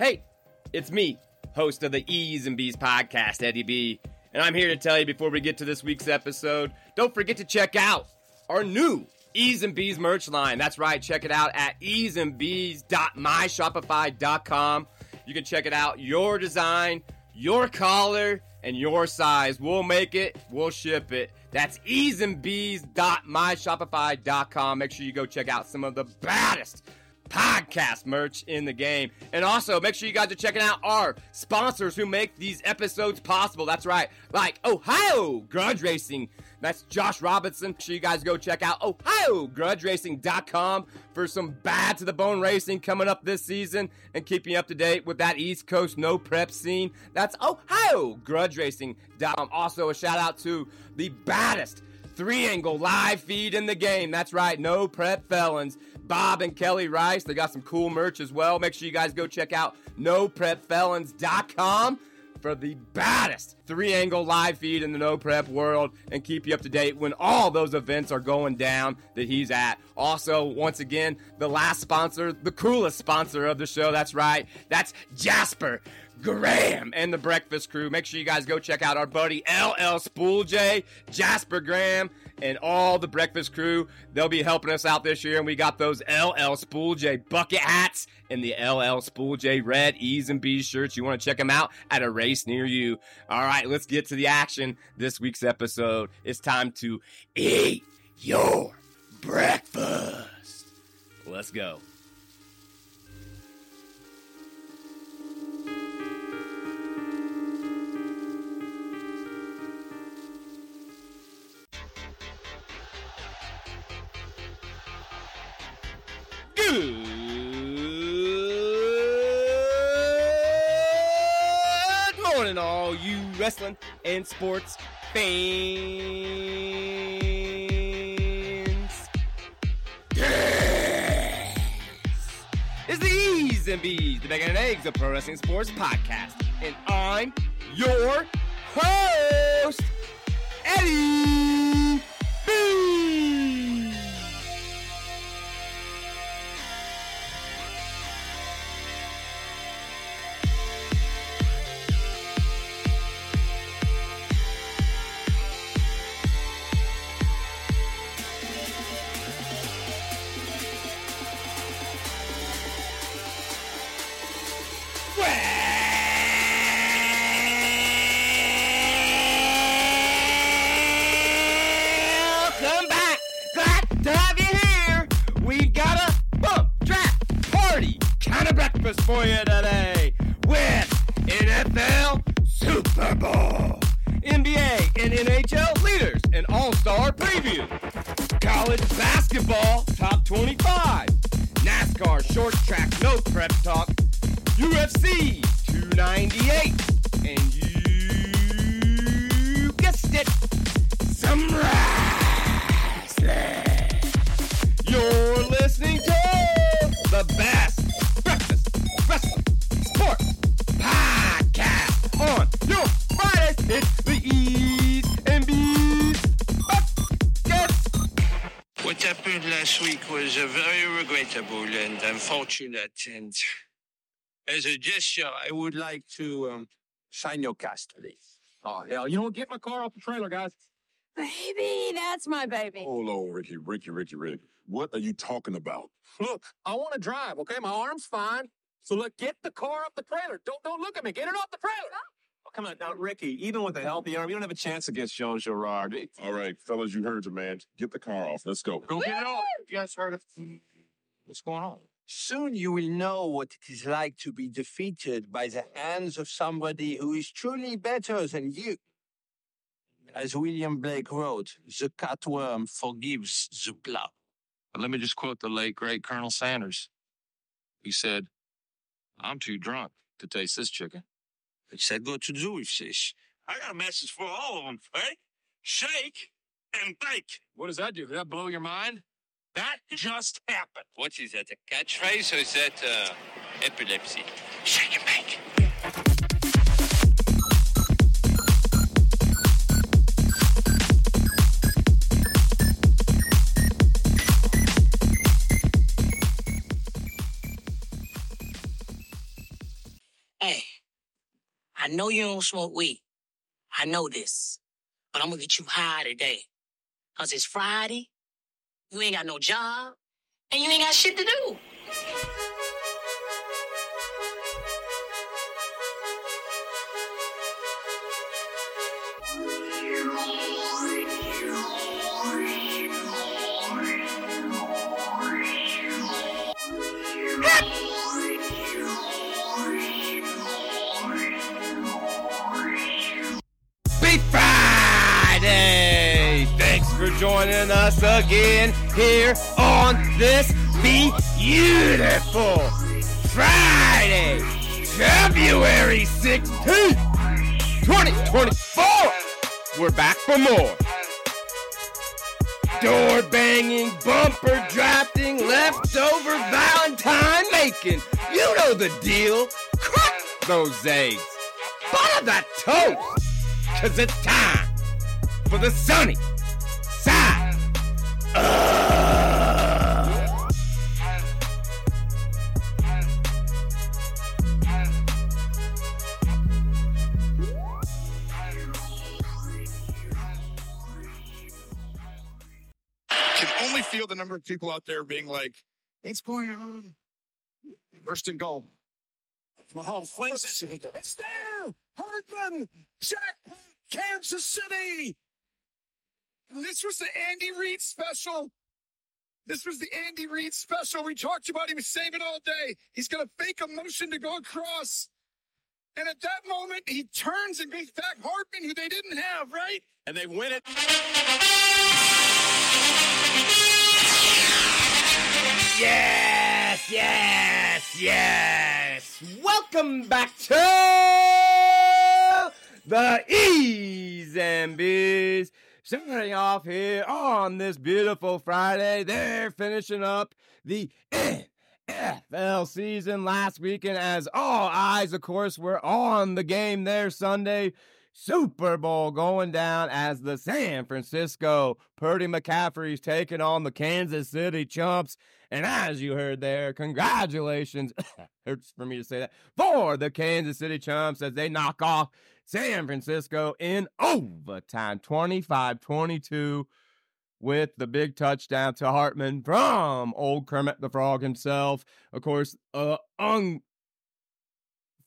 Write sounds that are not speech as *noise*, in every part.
Hey, it's me, host of the E's and B's podcast, Eddie B. And I'm here to tell you before we get to this week's episode, don't forget to check out our new E's and B's merch line. That's right, check it out at easeandb's.myshopify.com. You can check it out, your design, your collar, and your size. We'll make it, we'll ship it. That's easeandb's.myshopify.com. Make sure you go check out some of the baddest podcast merch in the game. And also, make sure you guys are checking out our sponsors who make these episodes possible. That's right, like Ohio Grudge Racing. That's Josh Robinson. Make sure you guys go check out OhioGrudgeRacing.com for some bad to the bone racing coming up this season and keeping up to date with that East Coast no prep scene. That's OhioGrudgeRacing.com. Also, a shout out to the baddest three angle live feed in the game. That's right, no prep felons. Bob and Kelly Rice. They got some cool merch as well. Make sure you guys go check out noprepfelons.com for the baddest three angle live feed in the no prep world and keep you up to date when all those events are going down that he's at. Also, once again, the last sponsor, the coolest sponsor of the show. That's right. That's Jasper. Graham and the Breakfast Crew. Make sure you guys go check out our buddy LL Spool J, Jasper Graham, and all the Breakfast Crew. They'll be helping us out this year, and we got those LL Spool J bucket hats and the LL Spool J red E's and B's shirts. You want to check them out at a race near you. All right, let's get to the action. This week's episode. It's time to eat your breakfast. Let's go. Good morning, all you wrestling and sports fans. Yes! It's the E's and B's, the Bacon and Eggs of Pro Wrestling Sports Podcast. And I'm your host, Eddie college basketball top 25, NASCAR short track no prep talk, UFC 298, and you guessed it, some wrestling. Unfortunate. And as a gesture, I would like to um, sign your cast, please. Oh, hell, you know, get my car off the trailer, guys. Baby, that's my baby. Hold on, Ricky, Ricky, Ricky, Ricky. What are you talking about? Look, I want to drive, okay? My arm's fine. So look, get the car off the trailer. Don't don't look at me. Get it off the trailer. Oh, come on now, Ricky. Even with a healthy arm, you don't have a chance against Jean Girard. All right, fellas, you heard your man. Get the car off. Let's go. Go get it off. You guys heard it. What's going on? Soon you will know what it is like to be defeated by the hands of somebody who is truly better than you. As William Blake wrote, the cutworm forgives the plow. Let me just quote the late great Colonel Sanders. He said, "I'm too drunk to taste this chicken." What's that got to do with this? I got a message for all of them, right? Shake and bake. What does that do? Did that blow your mind? That just happened. What is that, a catchphrase or is that uh, epilepsy? Shake and bake. Hey, I know you don't smoke weed. I know this. But I'm gonna get you high today. Cause it's Friday, you ain't got no job, and you ain't got shit to do. Joining us again here on this beautiful Friday, February 16th, 2024. We're back for more. Door banging, bumper drafting, leftover Valentine making. You know the deal. Crack those eggs. Butter that toast. Cause it's time for the sunny feel the number of people out there being like, "What's going on?" First and goal. Mahomes flings it. It's there. Hardman. Jackpot. Kansas City. This was the Andy Reid special. This was the Andy Reid special. We talked about him saving all day. He's going to fake a motion to go across. And at that moment, he turns and brings back Hardman, who they didn't have, right? And they win it. Yes, yes, yes. Welcome back to the E's and B's. Starting off here on this beautiful Friday, they're finishing up the *clears throat* NFL season last weekend as all eyes, of course, were on the game there Sunday. Super Bowl going down as the San Francisco Purdy McCaffrey's taking on the Kansas City Chumps. And as you heard there, congratulations, *coughs* hurts for me to say that, for the Kansas City Chumps as they knock off San Francisco in overtime 25 22 with the big touchdown to Hardman from old Kermit the Frog himself. Of course, uh,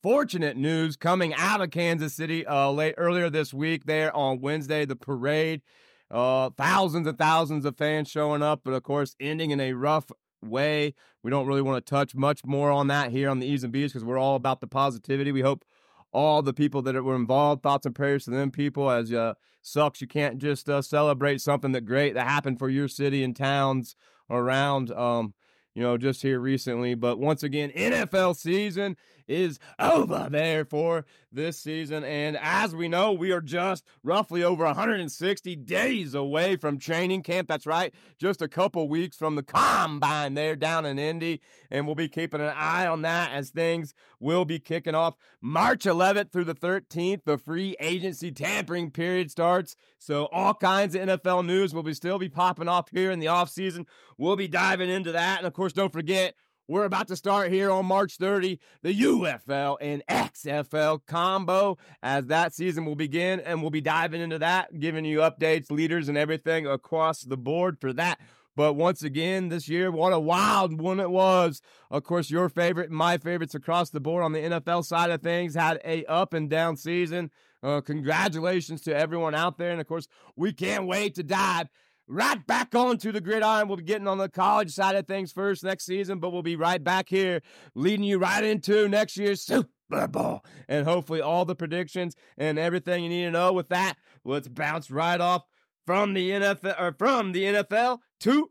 unfortunate news coming out of Kansas City uh, late earlier this week there on Wednesday, the parade. Uh, thousands and thousands of fans showing up, but of course, ending in a rough way. We don't really want to touch much more on that here on the E's and B's because we're all about the positivity. We hope all the people that were involved, thoughts and prayers to them people. As uh, sucks, you can't just uh, celebrate something that great that happened for your city and towns around. Um, you know, just here recently. But once again, NFL season is over there for this season. And as we know, we are just roughly over 160 days away from training camp. That's right, just a couple weeks from the combine there down in Indy. And we'll be keeping an eye on that as things will be kicking off March 11th through the 13th. The free agency tampering period starts. So all kinds of NFL news will be still be popping off here in the offseason. We'll be diving into that. And of course, don't forget, we're about to start here on March 30, the UFL and XFL combo as that season will begin. And we'll be diving into that, giving you updates, leaders, and everything across the board for that. But once again, this year, what a wild one it was. Of course, your favorite my favorites across the board on the NFL side of things had a up and down season. Uh, congratulations to everyone out there. And of course, we can't wait to dive right back onto the gridiron. We'll be getting on the college side of things first next season, but we'll be right back here leading you right into next year's Super Bowl and hopefully all the predictions and everything you need to know with that. Let's bounce right off from the NFL or from the NFL to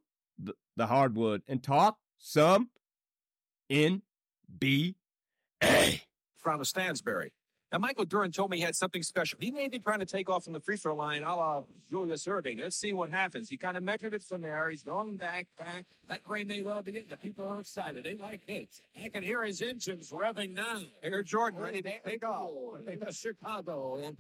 the, hardwood and talk some NBA. From the Stansbury. Now, Michael Duran told me he had something special. He may be trying to take off from the free throw line a la Julius Erving. Let's see what happens. He kind of measured it from there. He's going back, back. That green they love it. The people are excited. They like hits. I can hear his engines revving now. Air Jordan ready to take off. Chicago. And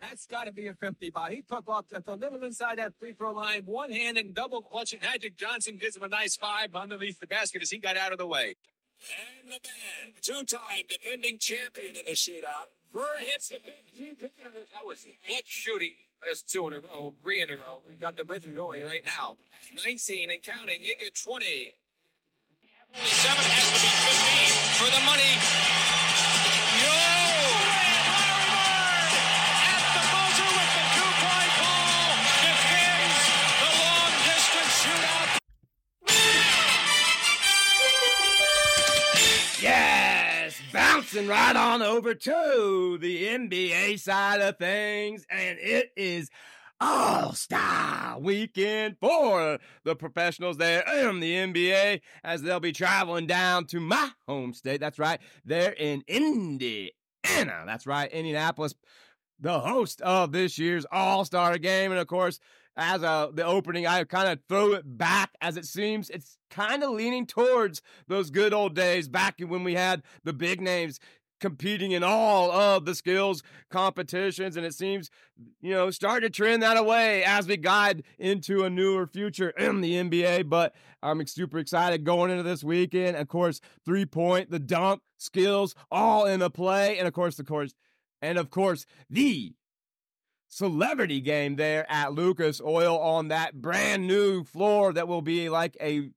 That's got to be a 50 by. He took off at the little inside that free throw line, one hand and double clutching. Magic Johnson gives him a nice five underneath the basket as he got out of the way. And the man, two-time defending champion in the shootout. Burr hits the big That was hit shooting. That's two in a row, three in a row. We got the rhythm going right now. 19 and counting. You get 20. Seven has to be 15 for the money. Bouncing right on over to the NBA side of things, and it is all star weekend for the professionals there in the NBA as they'll be traveling down to my home state. That's right, they're in Indiana. That's right, Indianapolis, the host of this year's All Star game, and of course. As a, the opening, I kind of throw it back as it seems. It's kind of leaning towards those good old days back when we had the big names competing in all of the skills competitions and it seems you know starting to trend that away as we guide into a newer future in the NBA but I'm super excited going into this weekend. Of course three point the dunk skills all in the play. And of course of course and of course the celebrity game there at Lucas Oil on that brand new floor that will be like a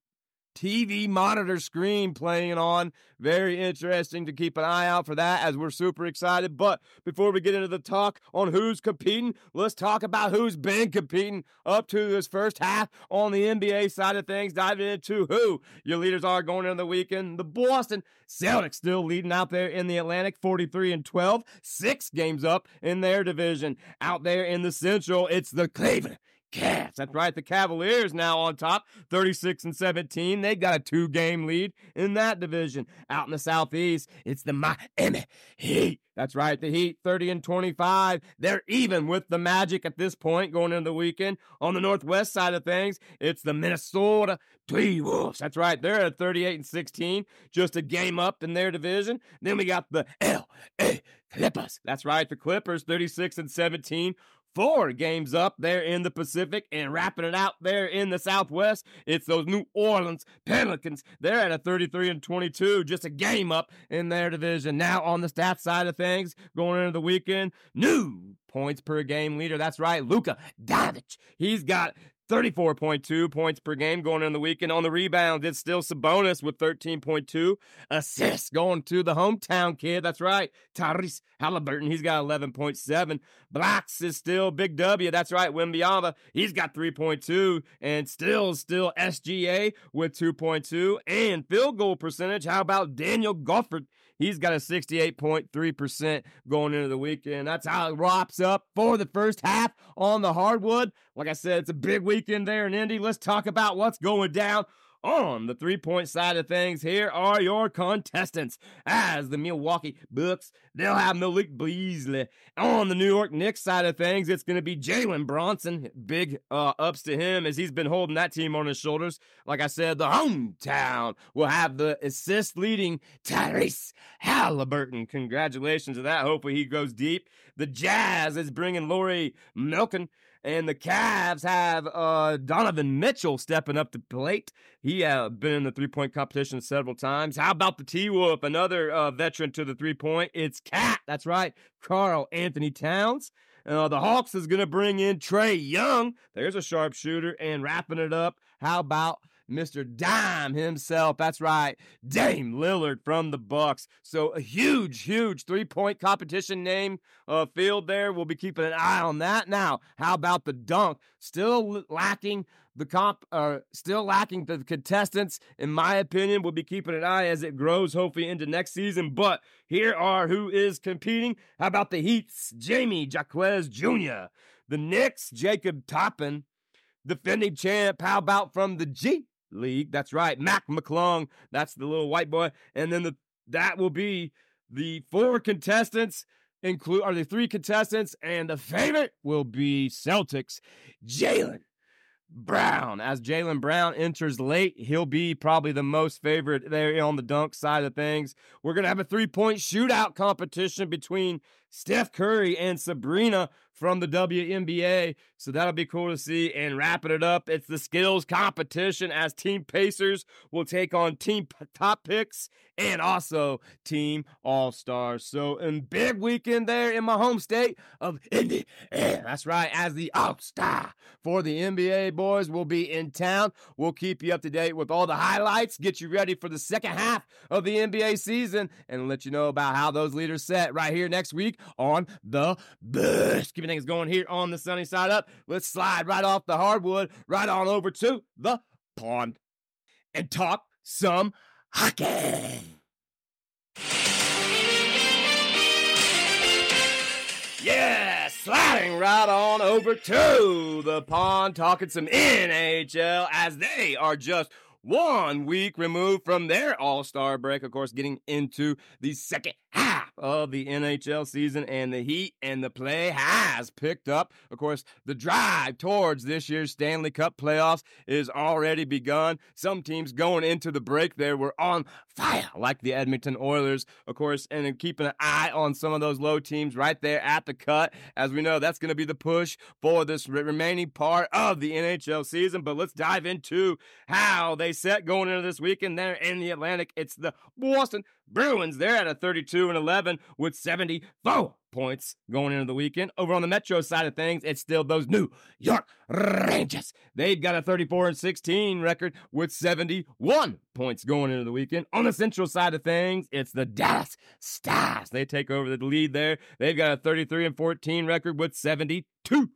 TV monitor screen playing on. Very interesting to keep an eye out for that as we're super excited. But before we get into the talk on who's competing, let's talk about who's been competing up to this first half on the NBA side of things. Diving into who your leaders are going into the weekend. The Boston Celtics still leading out there in the Atlantic, 43 and 12, six games up in their division. Out there in the Central, it's the Cleveland Cavs. That's right. The Cavaliers now on top, 36 and 17. They've got a two game lead in that division. Out in the Southeast, it's the Miami Heat. That's right. The Heat, 30 and 25. They're even with the Magic at this point going into the weekend. On the Northwest side of things, it's the Minnesota Wolves. That's right. They're at 38 and 16, just a game up in their division. Then we got the LA Clippers. That's right. The Clippers, 36 and 17 four games up there in the Pacific and wrapping it out there in the Southwest. It's those New Orleans Pelicans. They're at a 33 and 22, just a game up in their division. Now on the stats side of things, going into the weekend, new points per game leader. That's right, Luka Doncic. He's got 34.2 points per game going in the weekend. On the rebound, it's still Sabonis with 13.2 assists going to the hometown kid. That's right, Tyrese Halliburton. He's got 11.7. Blacks is still Big W. That's right, Wembanyama. He's got 3.2 and still, still SGA with 2.2 and field goal percentage. How about Daniel Gafford? He's got a 68.3% going into the weekend. That's how it wraps up for the first half on the hardwood. Like I said, it's a big weekend there in Indy. Let's talk about what's going down on the three point side of things, here are your contestants. As the Milwaukee Bucks, they'll have Malik Beasley. On the New York Knicks side of things, it's going to be Jalen Brunson. Big uh, ups to him as he's been holding that team on his shoulders. Like I said, the hometown will have the assist leading Tyrese Halliburton. Congratulations to that. Hopefully he goes deep. The Jazz is bringing Laurie Milken. And the Cavs have uh, Donovan Mitchell stepping up to plate. He uh, been in the three point competition several times. How about the T Wolf, another uh, veteran to the three point? It's Cat. That's right, Karl-Anthony Towns. Uh, the Hawks is going to bring in Trae Young. There's a sharpshooter. And wrapping it up, how about Mr. Dime himself. That's right, Dame Lillard from the Bucks. So a huge, huge three-point competition name uh, field there. We'll be keeping an eye on that. Now, how about the dunk? Still lacking the comp, uh, still lacking the contestants. In my opinion, we'll be keeping an eye as it grows, hopefully into next season. But here are who is competing. How about the Heats? Jamie Jaquez Jr., the Knicks, Jacob Toppin, defending champ. How about from the G League. That's right, Mac McClung. That's the little white boy. And then the that will be the four contestants include are the three contestants, and the favorite will be Celtics. Jaylen Brown. As Jaylen Brown enters late, he'll be probably the most favorite there on the dunk side of things. We're gonna have a three-point shootout competition between Steph Curry and Sabrina from the WNBA. So that'll be cool to see. And wrapping it up, it's the skills competition as Team Pacers will take on Team Top Picks and also Team All Stars. So, in big weekend there in my home state of Indiana. That's right, as the All Star for the NBA boys will be in town. We'll keep you up to date with all the highlights, get you ready for the second half of the NBA season, and let you know about how those leaders set right here next week on the best. Keeping going here on the sunny side up. Let's slide right off the hardwood, right on over to the pond and talk some hockey. Yeah, sliding right on over to the pond, talking some NHL as they are just one week removed from their All Star break. Of course, getting into the second half of the NHL season, and the heat and the play has picked up. Of course, the drive towards this year's Stanley Cup playoffs is already begun. Some teams going into the break there were on fire, like the Edmonton Oilers, of course, and keeping an eye on some of those low teams right there at the cut. As we know, that's going to be the push for this remaining part of the NHL season. But let's dive into how they set going into this weekend there in the Atlantic. It's the Boston Bruins. They're at a 32 and 11 with 74 points going into the weekend. Over on the Metro side of things, it's still those New York Rangers. They've got a 34 and 16 record with 71 points going into the weekend. On the Central side of things, it's the Dallas Stars. They take over the lead there. They've got a 33 and 14 record with 72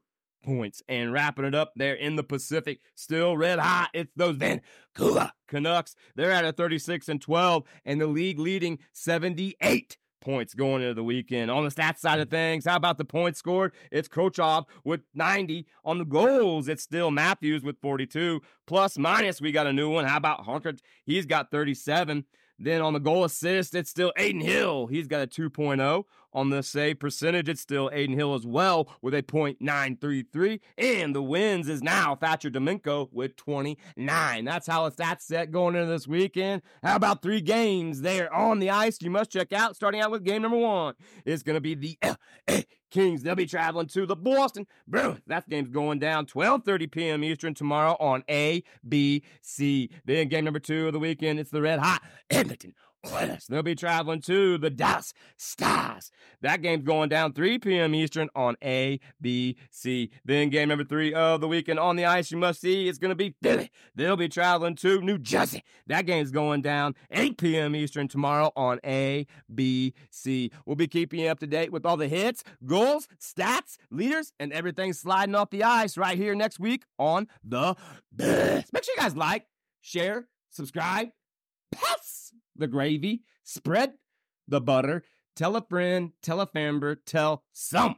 points. And wrapping it up there in the Pacific, still red hot. It's those Vancouver Canucks. They're at a 36 and 12, and the league leading 78 points going into the weekend. On the stats side of things, how about the points scored? It's Kucherov with 90. On the goals, it's still Matthews with 42. Plus, minus, we got a new one. How about Hunkert? He's got 37. Then on the goal assist, it's still Adin Hill. He's got a 2.0. On the save percentage, it's still Adin Hill as well with a .933. And the wins is now Thatcher Dominko with 29. That's how it's that set going into this weekend. How about three games there on the ice you must check out, starting out with game number one. It's going to be the LA Kings. They'll be traveling to the Boston Bruins. That game's going down 12:30 p.m. Eastern tomorrow on ABC. Then game number two of the weekend, it's the Red Hot Edmonton Oilers. They'll be traveling to the Dallas Stars. That game's going down 3 p.m. Eastern on ABC. Then game number three of the weekend on the ice you must see it's going to be Philly. They'll be traveling to New Jersey. That game's going down 8 p.m. Eastern tomorrow on ABC. We'll be keeping you up to date with all the hits, goals, stats, leaders, and everything sliding off the ice right here next week on the best. Make sure you guys like, share, subscribe, pass the gravy, spread the butter, tell a friend, tell a famber, tell some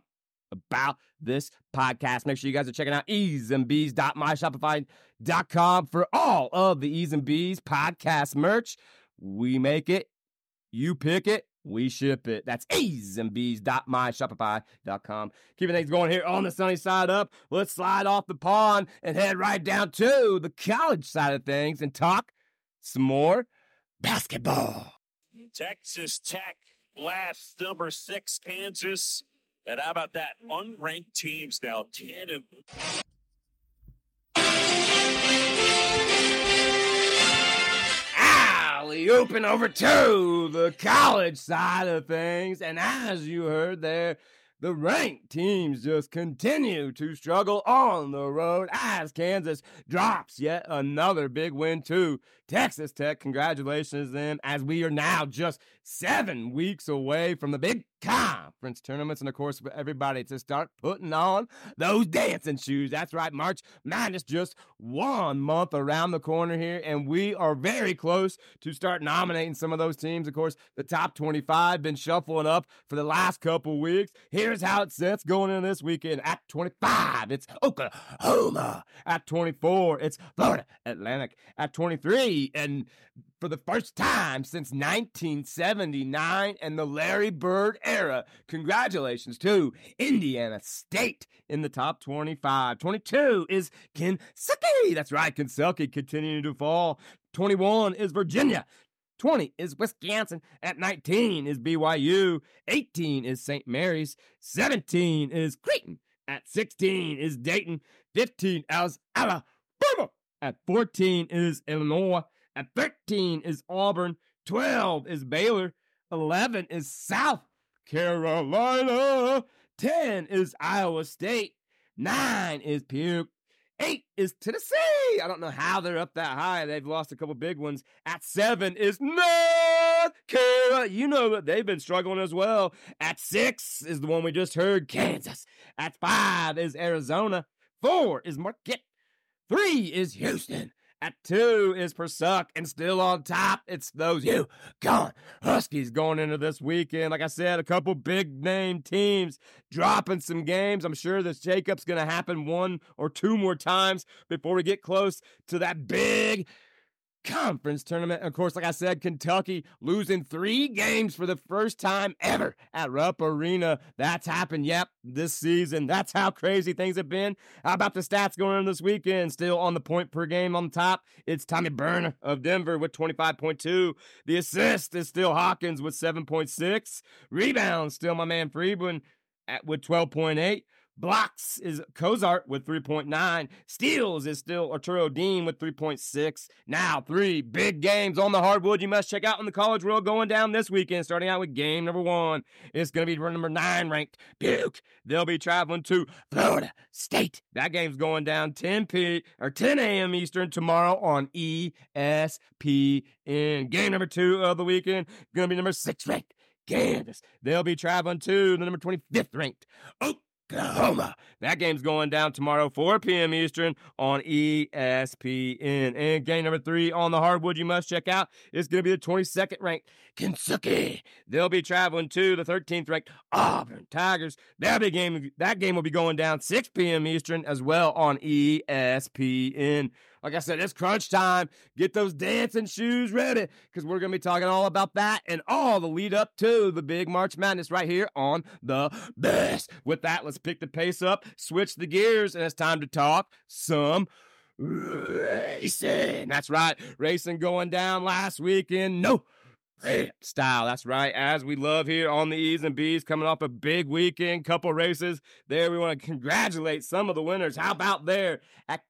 about this podcast. Make sure you guys are checking out easeandbees.myshopify.com for all of the Ease and Bees podcast merch. We make it, you pick it, we ship it. That's easeandbees.myshopify.com. Keeping things going here on the sunny side up. Let's slide off the pond and head right down to the college side of things and talk some more basketball. Texas Tech last number six Kansas. And how about that? Unranked teams now 10 and alley open over to the college side of things. And as you heard there, the ranked teams just continue to struggle on the road as Kansas drops yet another big win to Texas Tech. Congratulations, them, as we are now just seven weeks away from the big conference tournaments. And of course, for everybody to start putting on those dancing shoes. That's right, March Madness just one month around the corner here. And we are very close to start nominating some of those teams. Of course, the top 25 been shuffling up for the last couple weeks. Here's how it sits going in this weekend. At 25, it's Oklahoma. At 24, it's Florida Atlantic. At 23, and for the first time since 1979 and the Larry Bird era. Congratulations to Indiana State in the top 25. 22 is Kentucky. That's right, Kentucky continuing to fall. 21 is Virginia. 20 is Wisconsin. At 19 is BYU. 18 is St. Mary's. 17 is Creighton. At 16 is Dayton. 15 is Alabama. At 14 is Illinois. At 13 is Auburn. 12 is Baylor. 11 is South Carolina. 10 is Iowa State. 9 is Puke. Eight is Tennessee. I don't know how they're up that high. They've lost a couple big ones. At seven is North Carolina. You know that they've been struggling as well. At six is the one we just heard, Kansas. At five is Arizona. Four is Marquette. Three is Houston. At two is Persuck, and still on top, it's those you gone Huskies going into this weekend. Like I said, a couple big name teams dropping some games. I'm sure this Jacob's going to happen one or two more times before we get close to that big conference tournament. Of course, like I said, Kentucky losing three games for the first time ever at Rupp Arena. That's happened, yep, this season. That's how crazy things have been. How about the stats going into this weekend? Still on the point per game on top. It's Tommy Bruner of Denver with 25.2. The assist is still Hawkins with 7.6. Rebounds, still my man Freeman at with 12.8. Blocks is Cozart with 3.9. Steals is still Arturo Dean with 3.6. Now, three big games on the hardwood you must check out in the college world going down this weekend. Starting out with game number one. It's going to be number nine ranked Duke. They'll be traveling to Florida State. That game's going down 10 p or 10 a.m. Eastern tomorrow on ESPN. Game number two of the weekend going to be number six ranked Kansas. They'll be traveling to the number 25th ranked Oklahoma. That game's going down tomorrow, 4 p.m. Eastern on ESPN. And game number three on the hardwood you must check out is going to be the 22nd ranked Kentucky. They'll be traveling to the 13th ranked Auburn Tigers. That game, that game will be going down 6 p.m. Eastern as well on ESPN. Like I said, it's crunch time. Get those dancing shoes ready because we're going to be talking all about that and all the lead up to the big March Madness right here on the best. With that, let's pick the pace up, switch the gears, and it's time to talk some racing. That's right, racing going down last weekend. No style. That's right. As we love here on the E's and B's, coming off a big weekend, couple races there. We want to congratulate some of the winners. How about there at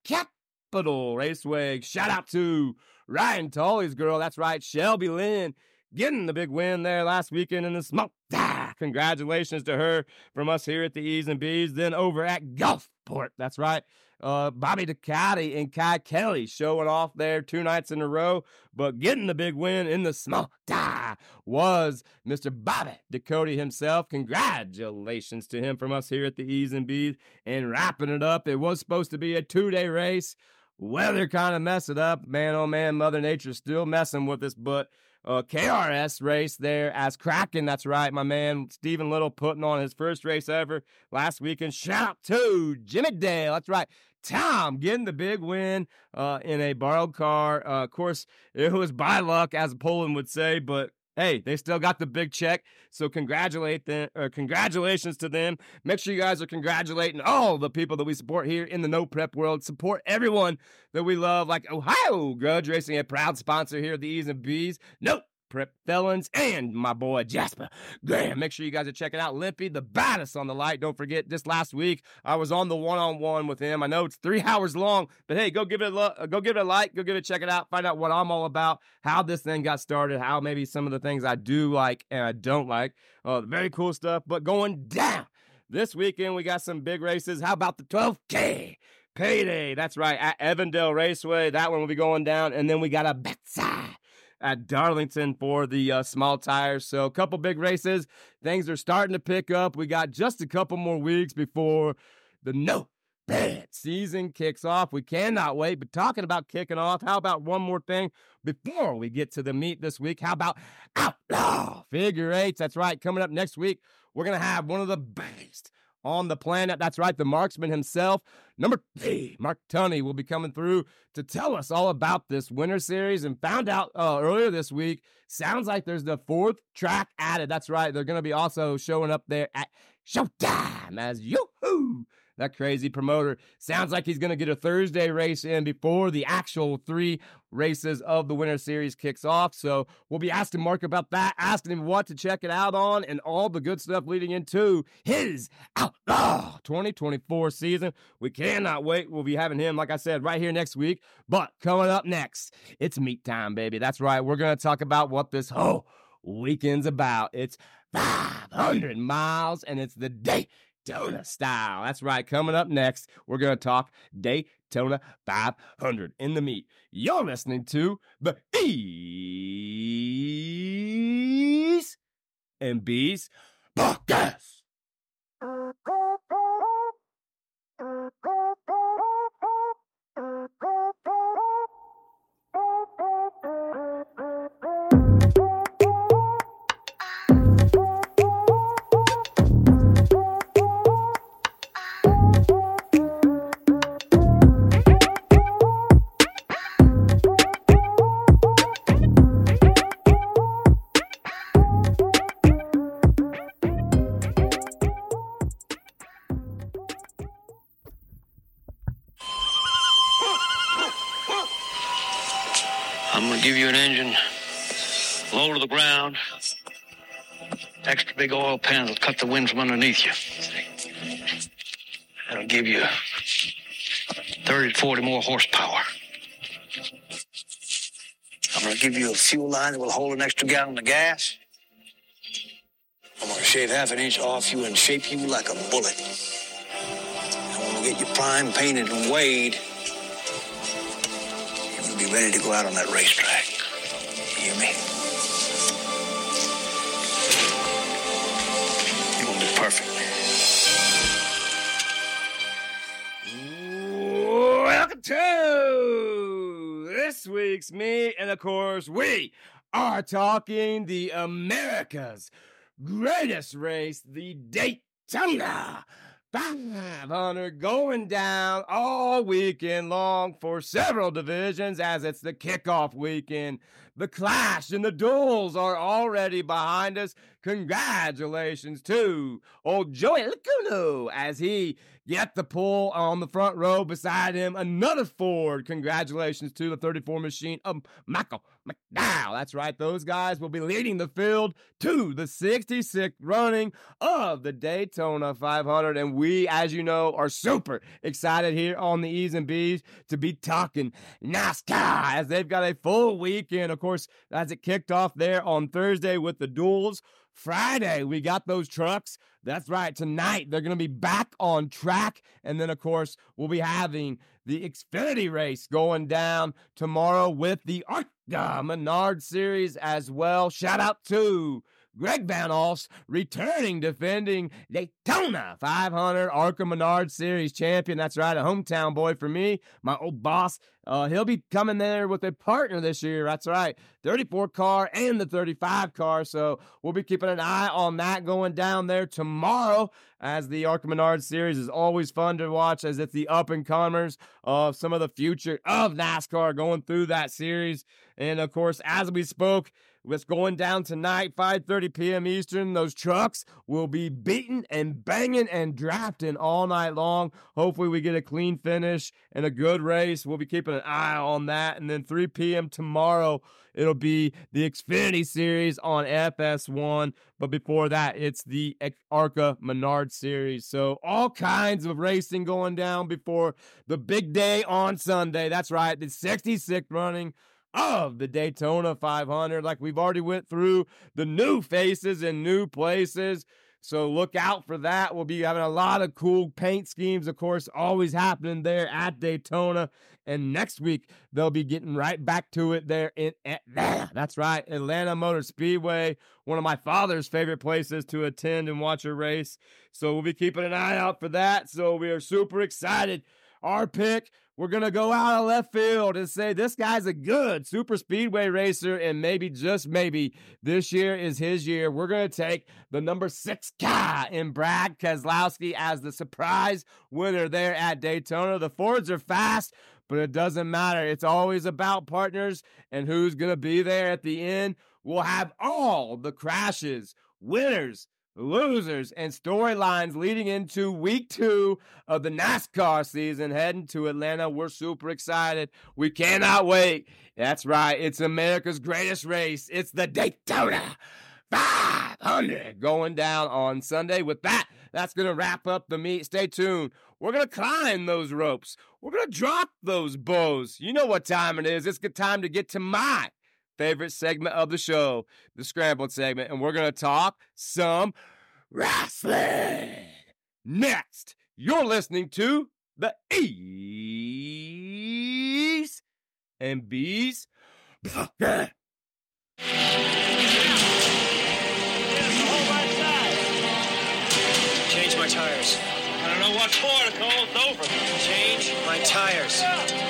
Capital Raceway? Shout out to Ryan Tully's girl. That's right, Shelby Lynn. Getting the big win there last weekend in the smoke. Ah, congratulations to her from us here at the E's and B's. Then over at Gulfport. That's right. Uh, Bobby Ducati and Kai Kelly showing off there two nights in a row, but getting the big win in the small die was Mr. Bobby Ducati himself. Congratulations to him from us here at the E's and B's. And wrapping it up, it was supposed to be a two day race. Weather kind of messed it up. Man, oh man, Mother Nature's still messing with us, but uh, KRS race there as Kraken. That's right, my man Stephen Little putting on his first race ever last weekend. Shout out to Jimmy Dale. That's right. Tom getting the big win uh, in a borrowed car. Uh, of course, it was by luck, as Poland would say, but hey, they still got the big check. So congratulate them, or congratulations to them. Make sure you guys are congratulating all the people that we support here in the no prep world. Support everyone that we love, like Ohio Grudge Racing, a proud sponsor here at the E's and B's. Nope. Prep Felons, and my boy Jasper Graham. Make sure you guys are checking out Limpy, the baddest on the light. Don't forget, just last week I was on the one-on-one with him. I know it's three *laughs* hours long, but hey, go give it a look, go give it a like, go give it, check it out, find out what I'm all about, how this thing got started, how maybe some of the things I do like and I don't like. Uh, very cool stuff. But going down this weekend, we got some big races. How about the 12K? Payday. That's right. At Evandale Raceway. That one will be going down. And then we got a Betside at Darlington for the uh, small tires. So, a couple big races. Things are starting to pick up. We got just a couple more weeks before the no bad season kicks off. We cannot wait. But talking about kicking off, how about one more thing before we get to the meet this week? How about Outlaw Figure Eights? That's right. Coming up next week, we're going to have one of the best on the planet. That's right, the marksman himself. Number three, Mark Tunney will be coming through to tell us all about this winter series and found out uh, earlier this week. Sounds like there's the fourth track added. That's right, they're going to be also showing up there at Showtime as Yoo-Hoo that crazy promoter. Sounds like he's going to get a Thursday race in before the actual three races of the Winter Series kicks off. So we'll be asking Mark about that, asking him what to check it out on, and all the good stuff leading into his Outlaw 2024 season. We cannot wait. We'll be having him, like I said, right here next week. But coming up next, it's meat time, baby. That's right. We're going to talk about what this whole weekend's about. It's 500 miles, and it's the Daytona style. That's right. Coming up next, we're going to talk Daytona 500 in the meet. You're listening to the E's and B's podcast. Oil pan that'll cut the wind from underneath you. That'll give you 30 to 40 more horsepower. I'm gonna give you a fuel line that will hold an extra gallon of gas. I'm gonna shave half an inch off you and shape you like a bullet. I'm gonna get you prime painted and weighed. Gonna be ready to go out on that racetrack. You hear me? Welcome to this week's meet, and of course, we are talking the America's greatest race, the Daytona 500, going down all weekend long for several divisions as it's the kickoff weekend. The clash and the duels are already behind us. Congratulations to old Joey Logano as he get the pull on the front row beside him. Another Ford. Congratulations to the 34 machine of Michael McDowell. That's right. Those guys will be leading the field to the 66th running of the Daytona 500. And we, as you know, are super excited here on the E's and B's to be talking NASCAR as they've got a full weekend. Of course, as it kicked off there on Thursday with the duels. Friday, we got those trucks. That's right. Tonight, they're going to be back on track. And then, of course, we'll be having the Xfinity race going down tomorrow with the ARCA Menard Series as well. Shout out to Greg Van Alst returning defending Daytona 500 ARCA Menard Series champion. That's right, a hometown boy for me. My old boss, uh, he'll be coming there with a partner this year. That's right, 34 car and the 35 car. So we'll be keeping an eye on that going down there tomorrow. As the ARCA Menard Series is always fun to watch, as it's the up and comers of some of the future of NASCAR going through that series. And of course, as we spoke, What's going down tonight, 5:30 p.m. Eastern. Those trucks will be beating and banging and drafting all night long. Hopefully, we get a clean finish and a good race. We'll be keeping an eye on that. And then 3 p.m. tomorrow, it'll be the Xfinity Series on FS1. But before that, it's the ARCA Menard Series. So all kinds of racing going down before the big day on Sunday. That's right, the 66th running of the Daytona 500. Like we've already went through the new faces and new places. So look out for that. We'll be having a lot of cool paint schemes, of course, always happening there at Daytona. And next week, they'll be getting right back to it there in Atlanta. That's right, Atlanta Motor Speedway, one of my father's favorite places to attend and watch a race. So we'll be keeping an eye out for that. So we are super excited. Our pick we're going to go out of left field and say this guy's a good super speedway racer, and maybe, just maybe, this year is his year. We're going to take the number six guy in Brad Keselowski as the surprise winner there at Daytona. The Fords are fast, but it doesn't matter. It's always about partners and who's going to be there at the end. We'll have all the crashes, winners, losers and storylines leading into week two of the NASCAR season heading to Atlanta. We're super excited. We cannot wait. That's right. It's America's greatest race. It's the Daytona 500 going down on Sunday. With that, that's going to wrap up the meet. Stay tuned. We're going to climb those ropes. We're going to drop those bows. You know what time it is. It's good time to get to my favorite segment of the show, the scrambled segment, and we're going to talk some wrestling. Next, you're listening to the E's and B's. Change my tires. I don't know what for, Nicole. It's over. Change my tires. There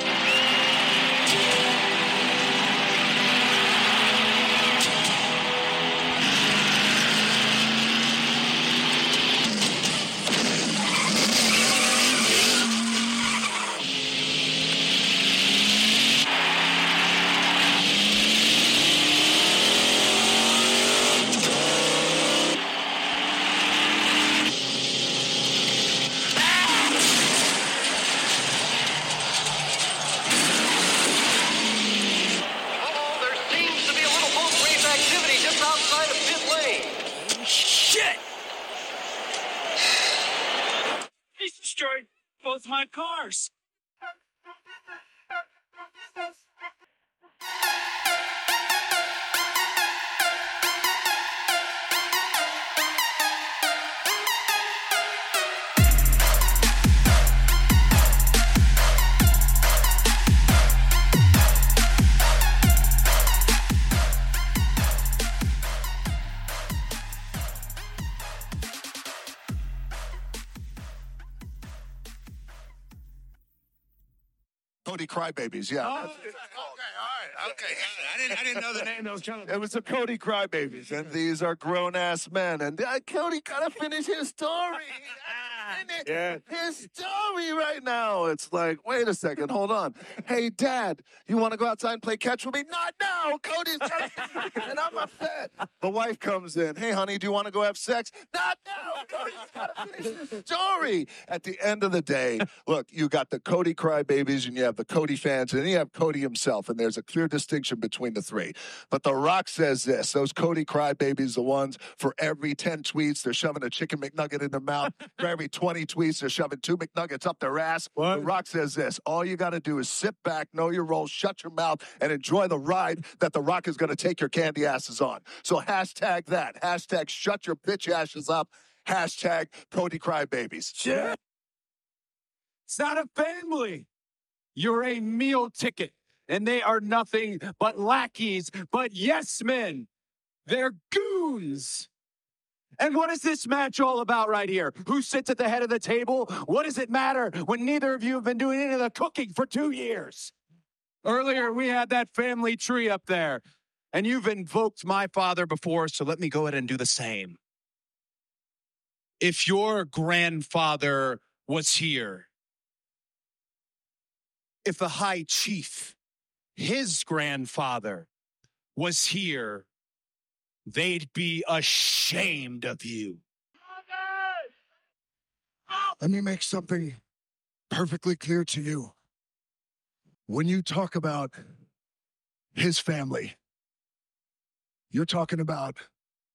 both my cars. Cody Crybabies, yeah. Oh, okay, all right, okay. I didn't, I didn't know the name. I was trying to. It was the Cody Crybabies, and these are grown ass men. And uh, Cody gotta finish his story. *laughs* yeah. His story right now. It's like, wait a second, hold on. Hey, Dad, you want to go outside and play catch with me? Not now. Cody's trying *laughs* to, and I'm upset. The wife comes in. Hey, honey, do you want to go have sex? Not now. Cody's gotta finish his story. At the end of the day, look, you got the Cody crybabies and you have the Cody fans, and then you have Cody himself, and there's a clear distinction between the three. But The Rock says this those Cody crybabies, the ones for every 10 tweets, they're shoving a chicken McNugget in their mouth. for every 20 tweets, they're shoving two McNuggets up their ass. The Rock says this all you got to do is sit back, know your role, shut your mouth, and enjoy the ride that The Rock is going to take your candy asses on. So hashtag that. Hashtag shut your bitch asses up. Hashtag Cody crybabies. Shit. It's not a family. You're a meal ticket, and they are nothing but lackeys, but yes men. They're goons. And what is this match all about right here? Who sits at the head of the table? What does it matter when neither of you have been doing any of the cooking for two years? Earlier, we had that family tree up there, and you've invoked my father before, so let me go ahead and do the same. If your grandfather was here, if the high chief, his grandfather, was here, they'd be ashamed of you. Let me make something perfectly clear to you. When you talk about his family, you're talking about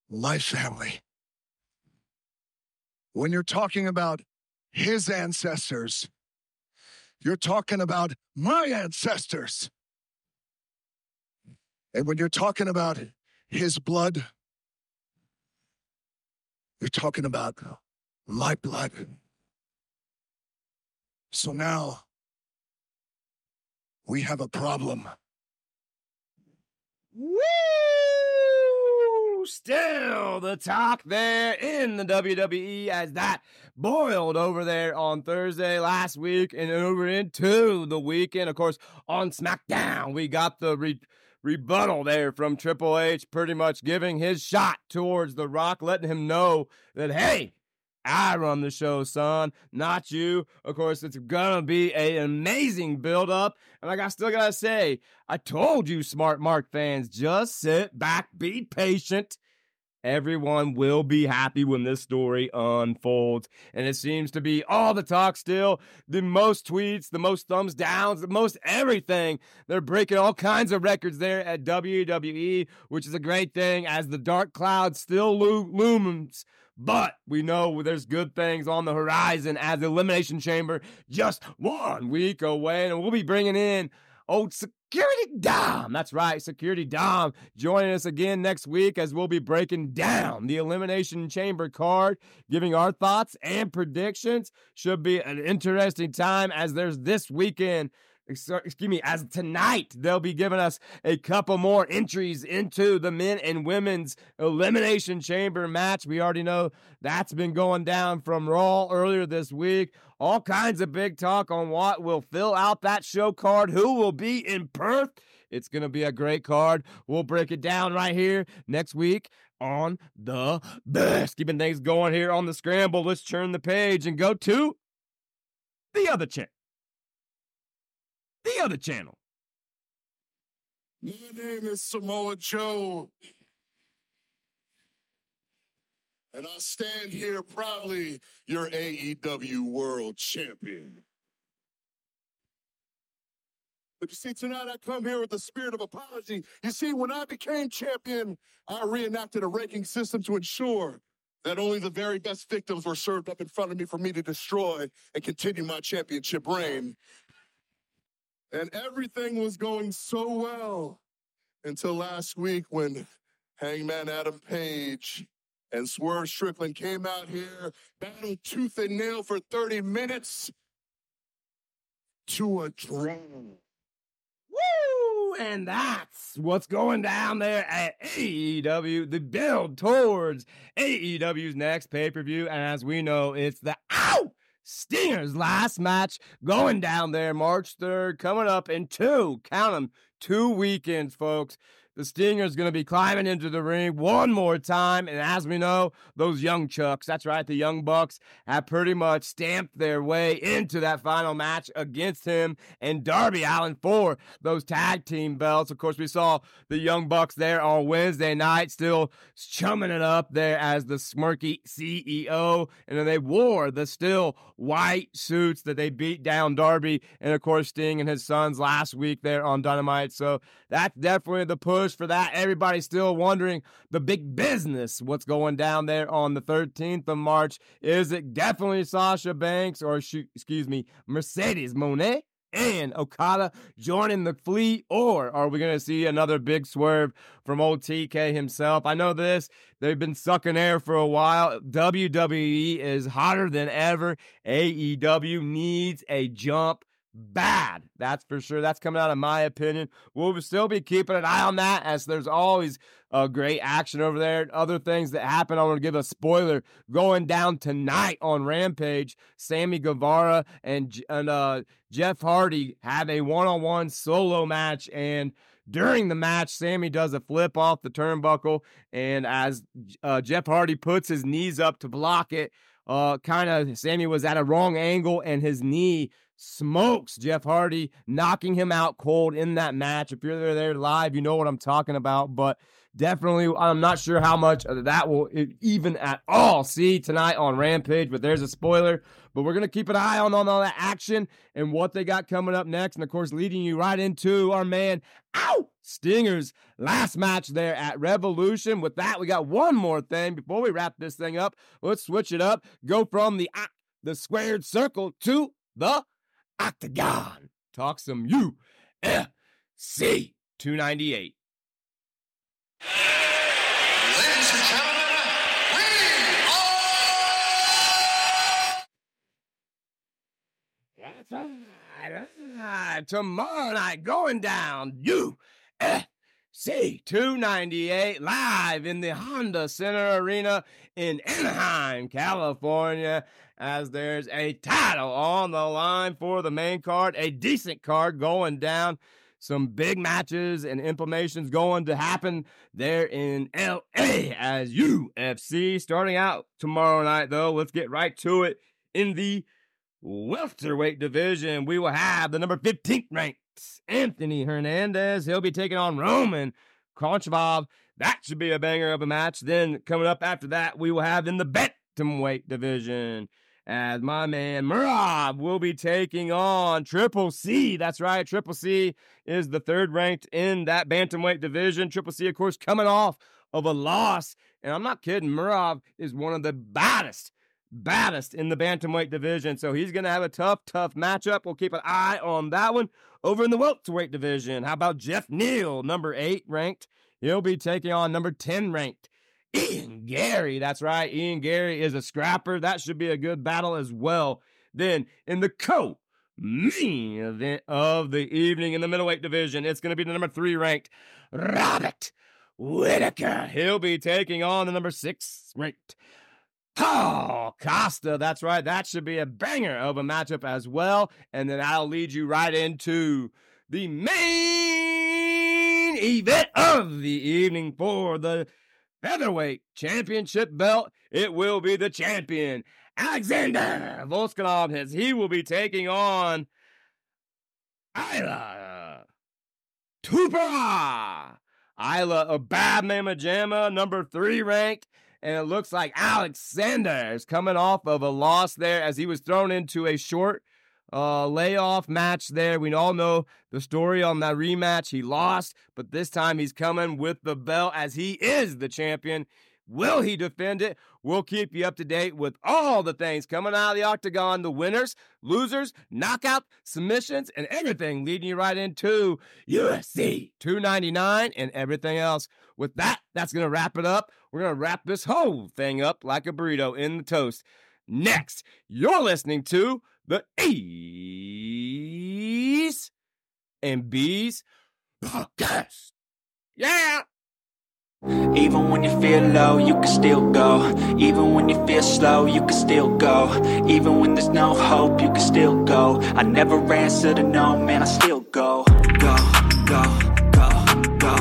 my family. When you're talking about his ancestors, you're talking about my ancestors. And when you're talking about his blood, you're talking about my blood. So now we have a problem. Woo! Still the talk there in the WWE as that boiled over there on Thursday last week and over into the weekend. Of course, on SmackDown, we got the re- rebuttal there from Triple H, pretty much giving his shot towards The Rock, letting him know that, hey, I run the show, son, not you. Of course, it's gonna be an amazing build up. And like I still gotta say, I told you, smart Mark fans, just sit back, be patient, everyone will be happy when this story unfolds. And it seems to be all the talk still, the most tweets, the most thumbs downs, the most everything. They're breaking all kinds of records there at WWE, which is a great thing as the dark cloud still lo- looms. But we know there's good things on the horizon as Elimination Chamber just one week away. And we'll be bringing in old Security Dom. That's right, Security Dom joining us again next week as we'll be breaking down the Elimination Chamber card, giving our thoughts and predictions. Should be an interesting time as there's this weekend excuse me, as tonight they'll be giving us a couple more entries into the men and women's elimination chamber match. We already know that's been going down from Raw earlier this week. All kinds of big talk on what will fill out that show card, who will be in Perth. It's going to be a great card. We'll break it down right here next week on the best. Keeping things going here on the scramble. Let's turn the page and go to the other channel the other channel. My name is Samoa Joe. And I stand here proudly, your AEW World Champion. But you see, tonight I come here with the spirit of apology. You see, when I became champion, I reenacted a ranking system to ensure that only the very best victims were served up in front of me for me to destroy and continue my championship reign. And everything was going so well until last week when Hangman Adam Page and Swerve Strickland came out here, battled tooth and nail for 30 minutes to a draw. Woo! And that's what's going down there at AEW, the build towards AEW's next pay per view. And as we know, it's the OW! Stingers last match going down there March 3rd, coming up in two, count them, two weekends, folks. The Stinger's going to be climbing into the ring one more time. And as we know, those young Chucks, that's right, the Young Bucks, have pretty much stamped their way into that final match against him and Darby Allin for those tag team belts. Of course, we saw the Young Bucks there on Wednesday night, still chumming it up there as the smirky CEO. And then they wore the still white suits that they beat down Darby and, of course, Sting and his sons last week there on Dynamite. So that's definitely the push for that. Everybody's still wondering the big business, what's going down there on the 13th of March. Is it definitely Sasha Banks or, excuse me, Mercedes Moné? and Okada joining the fleet, or are we going to see another big swerve from old TK himself? I know this, they've been sucking air for a while. WWE is hotter than ever. AEW needs a jump bad. That's for sure. That's coming out of my opinion. We'll still be keeping an eye on that as there's always a great action over there. Other things that happen, I want to give a spoiler. Going down tonight on Rampage, Sammy Guevara and, and uh, Jeff Hardy have a one-on-one solo match and during the match, Sammy does a flip off the turnbuckle, and as uh, Jeff Hardy puts his knees up to block it, uh, kind of Sammy was at a wrong angle, and his knee smokes Jeff Hardy, knocking him out cold in that match. If you're there live, you know what I'm talking about. But definitely, I'm not sure how much that will even at all see tonight on Rampage. But there's a spoiler. But we're gonna keep an eye on, on all that action and what they got coming up next, and of course, leading you right into our man, ow, Stingers last match there at Revolution. With that, we got one more thing before we wrap this thing up. Let's switch it up. Go from the uh, the squared circle to the Octagon. Talk some UFC 298. Ladies and gentlemen, we are... That's right. Tomorrow night going down UFC 298 live in the Honda Center Arena in Anaheim, California as there's a title on the line for the main card, a decent card going down. Some big matches and implementations going to happen there in LA as UFC. Starting out tomorrow night, though, let's get right to it. In the welterweight division, we will have the number 15th ranked Anthony Hernandez. He'll be taking on Roman Kopylov. That should be a banger of a match. Then coming up after that, we will have in the bantamweight division as my man Murad will be taking on Triple C. That's right, Triple C is the third ranked in that bantamweight division. Triple C, of course, coming off of a loss. And I'm not kidding, Murad is one of the baddest, baddest in the bantamweight division. So he's going to have a tough, tough matchup. We'll keep an eye on that one. Over in the welterweight division, how about Geoff Neal, number eight ranked? He'll be taking on number 10 ranked Ian Garry. That's right. Ian Garry is a scrapper. That should be a good battle as well. Then in the co main event of the evening in the middleweight division, it's going to be the number three ranked Robert Whitaker. He'll be taking on the number six ranked Paul Costa. That's right. That should be a banger of a matchup as well. And then I'll lead you right into the main event of the evening for the featherweight championship belt. It will be the champion, Alexander Volkanov, as he will be taking on Ilia Topuria. Ilia of Bad Mama Jamma, number three ranked. And it looks like Alexander is coming off of a loss there as he was thrown into a short uh, layoff match there. We all know the story on that rematch. He lost, but this time he's coming with the belt as he is the champion. Will he defend it? We'll keep you up to date with all the things coming out of the octagon the winners, losers, knockout, submissions, and everything leading you right into UFC 299 and everything else. With that, that's going to wrap it up. We're going to wrap this whole thing up like a burrito in the toast. Next, you're listening to the A's and B's podcast. Yeah. Even when you feel low, you can still go. Even when you feel slow, you can still go. Even when there's no hope, you can still go. I never answer to no, man, I still go. Go, go, go, go,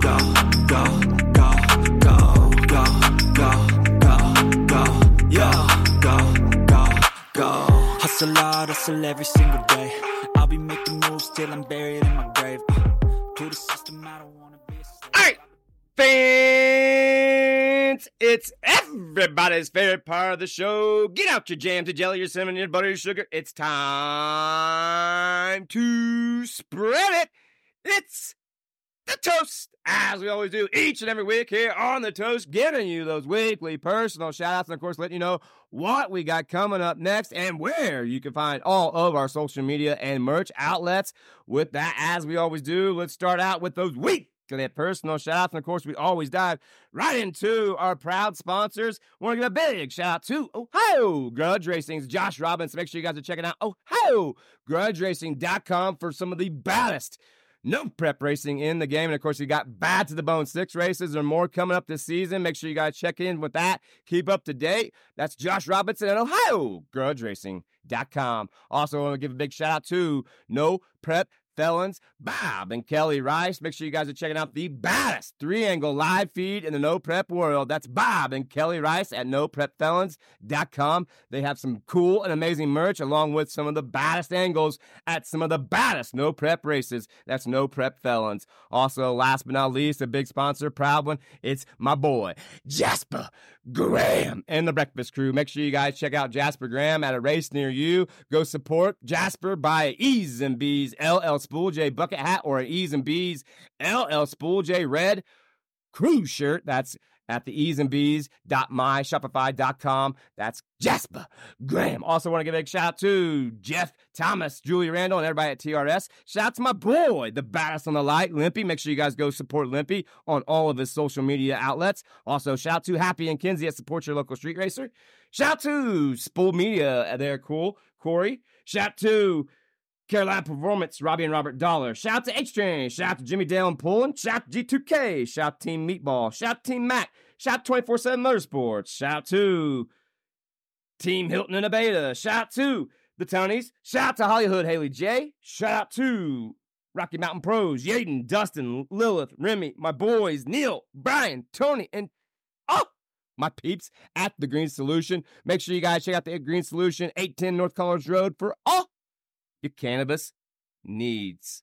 go, go, go, go, go, go, go, go, yo, go, go, go. Hustle hard, hustle every single day. I'll be making moves till I'm buried in my grave. Uh, to the system, I don't wanna be fans, it's everybody's favorite part of the show. Get out your jam to jelly, your cinnamon, your butter, your sugar. It's time to spread it. It's the toast, as we always do each and every week here on the toast, giving you those weekly personal shout outs and, of course, letting you know what we got coming up next and where you can find all of our social media and merch outlets. With that, as we always do, let's start out with those weekly personal shout outs. And, of course, we always dive right into our proud sponsors. We want to give a big shout out to Ohio Grudge Racing's Josh Robbins. Make sure you guys are checking out Ohio GrudgeRacing.com for some of the baddest no prep racing in the game. And of course, you got bad to the bone six races or more coming up this season. Make sure you guys check in with that. Keep up to date. That's Josh Robinson at Ohio Grudge Racing.com. Also, I want to give a big shout out to No Prep Felons, Bob and Kelly Rice. Make sure you guys are checking out the baddest three angle live feed in the no prep world. That's Bob and Kelly Rice at noprepfelons.com. They have some cool and amazing merch along with some of the baddest angles at some of the baddest no prep races. That's No Prep Felons. Also, last but not least, a big sponsor, proud one, it's my boy, Jasper Graham and the Breakfast Crew. Make sure you guys check out Jasper Graham at a race near you. Go support Jasper by E's and B's LL Spool J bucket hat or an E's and B's LL Spool J red crew shirt. That's at the E's and B's dot myshopify.com. That's Jasper Graham. Also want to give a big shout out to Jeff Thomas, Julie Randall, and everybody at TRS. Shout out to my boy, the baddest on the light, Limpy. Make sure you guys go support Limpy on all of his social media outlets. Also, shout out to Happy and Kinsey at Support Your Local Street Racer. Shout out to Spool Media, they're cool. Corey. Shout out to Carolina Performance, Robbie and Robert Dollar. Shout out to H Train. Shout out to Jimmy Dale and Pullen. Shout out to G2K. Shout out to Team Meatball. Shout out to Team Mac. Shout out 24 7 Motorsports. Shout out to Team Hilton and Abeta. Shout out to the Tonys. Shout out to Hollywood Haley J. Shout out to Rocky Mountain Pros, Yaden, Dustin, Lilith, Remy, my boys, Neil, Brian, Tony, and oh, my peeps at the Green Solution. Make sure you guys check out the Green Solution, 810 North College Road for all your cannabis needs.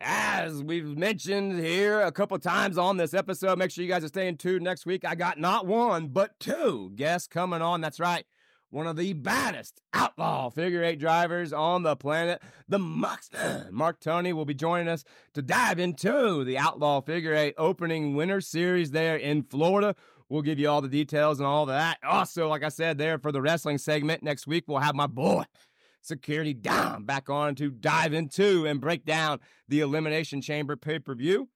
As we've mentioned here a couple times on this episode, make sure you guys are staying tuned next week. I got not one, but two guests coming on. That's right. One of the baddest outlaw figure eight drivers on the planet, the Mucksman. Mark Tony will be joining us to dive into the outlaw figure eight opening winter series there in Florida. We'll give you all the details and all that. Also, like I said, there for the wrestling segment next week, we'll have my boy, Security Dom, back on to dive into and break down the Elimination Chamber pay per view.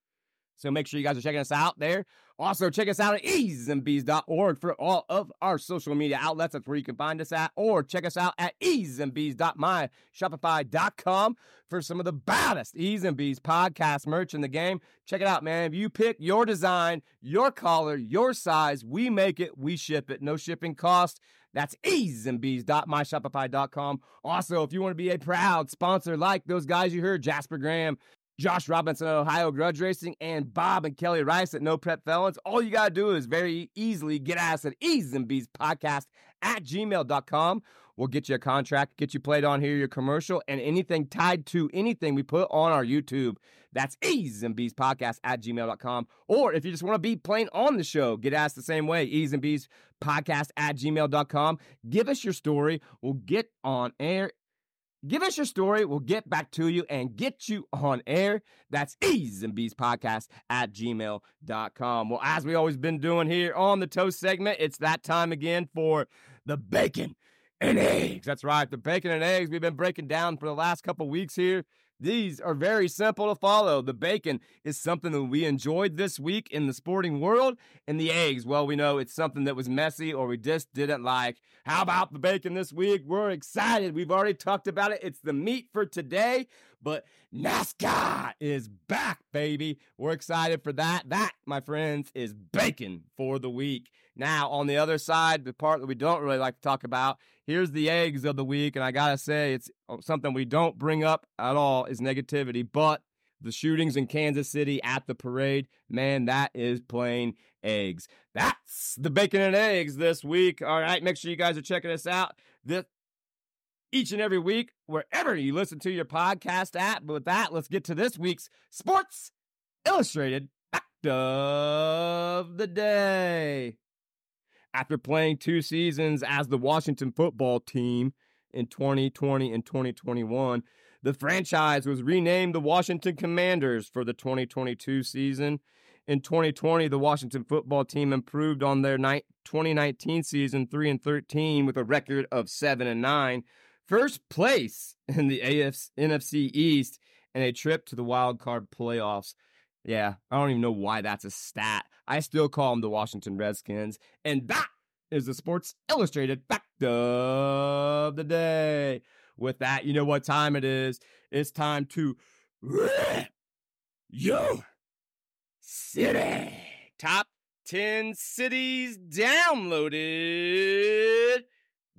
So make sure you guys are checking us out there. Also, check us out at easeandbees.org for all of our social media outlets. That's where you can find us at. Or check us out at easeandbees.myshopify.com for some of the baddest Ease and Bees podcast merch in the game. Check it out, man. If you pick your design, your color, your size, we make it, we ship it. No shipping cost. That's easeandbees.myshopify.com. Also, if you want to be a proud sponsor like those guys you heard, Jasper Graham, Josh Robinson Ohio Grudge Racing, and Bob and Kelly Rice at No Prep Felons. All you got to do is very easily get us at Ease and Bees podcast at gmail.com. We'll get you a contract, get you played on here, your commercial, and anything tied to anything we put on our YouTube. That's Ease and Bees podcast at gmail.com. Or if you just want to be playing on the show, get asked the same way, Ease and B's podcast at gmail.com. Give us your story. We'll get on air Give us your story. We'll get back to you and get you on air. That's Ease and B's Podcast at gmail.com. Well, as we always been doing here on the toast segment, it's that time again for the bacon and eggs. That's right, the bacon and eggs we've been breaking down for the last couple weeks here. These are very simple to follow. The bacon is something that we enjoyed this week in the sporting world, and the eggs, well, we know it's something that was messy or we just didn't like. How about the bacon this week? We're excited. We've already talked about it. It's the meat for today, but NASCAR is back, baby. We're excited for that. That, my friends, is bacon for the week. Now, on the other side, the part that we don't really like to talk about, here's the eggs of the week. And I got to say, it's uh, something we don't bring up at all is negativity, but the shootings in Kansas City at the parade, man, that is plain eggs. That's the bacon and eggs this week. All right, make sure you guys are checking us out this each and every week wherever you listen to your podcast at. But with that, let's get to this week's Sports Illustrated Fact of the Day. After playing two seasons as the Washington football team in 2020 and 2021, the franchise was renamed the Washington Commanders for the 2022 season. In 2020, the Washington football team improved on their 2019 season 3 and 13 with a record of 7 and 9, first place in the AFC, NFC East and a trip to the wild card playoffs. Yeah, I don't even know why that's a stat. I still call them the Washington Redskins. And that is the Sports Illustrated fact of the day. With that, you know what time it is. It's time to your city. Top 10 cities downloaded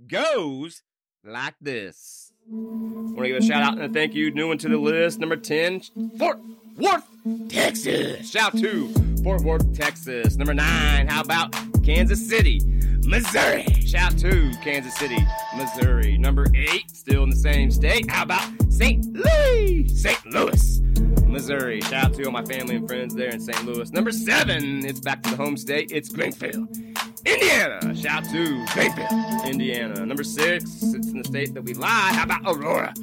goes like this. I want to give a shout out and a thank you, new one to the list. Number 10, Fort Worth, Texas. Shout to Fort Worth, Texas. Number 9, how about Kansas City, Missouri? Shout to Kansas City, Missouri. Number 8, still in the same state. How about St. Louis, St. Louis, Missouri? Shout out to all my family and friends there in St. Louis. Number 7, it's back to the home state. It's Greenfield, Indiana. Shout out to Greenfield, Indiana. Number 6, it's in the state that we lie. How about Aurora?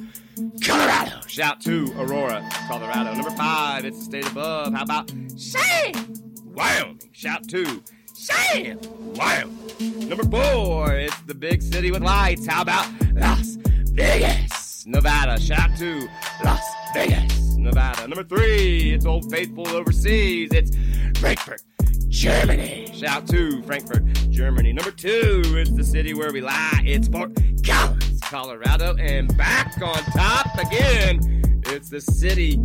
Colorado. Shout to Aurora, Colorado. Number five, it's the state above. How about Cheyenne, Wyoming? Shout to Cheyenne, Wyoming. Number four, it's the big city with lights. How about Las Vegas, Nevada? Shout to Las Vegas, Nevada. Number three, it's Old Faithful overseas. It's Frankfurt, Germany. Shout to Frankfurt, Germany. Number two, it's the city where we lie. It's Fort Collins, Colorado. And back on top again, it's the city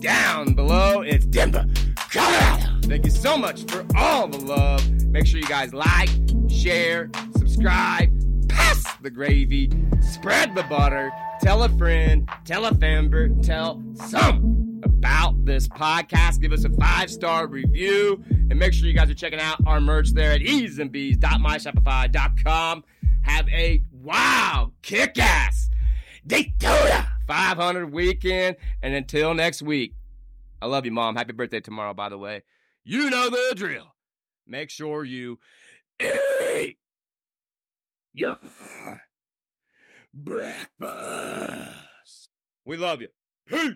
down below. It's Denver, Colorado. Thank you so much for all the love. Make sure you guys like, share, subscribe, pass the gravy, spread the butter, tell a friend, tell a member, tell some about this podcast. Give us a five star review and make sure you guys are checking out our merch there at easeandbees.myshopify.com. Have a wow, kick ass Daytona 500 weekend. And until next week, I love you, Mom. Happy birthday tomorrow, by the way. You know the drill. Make sure you eat your breakfast. We love you. Peace.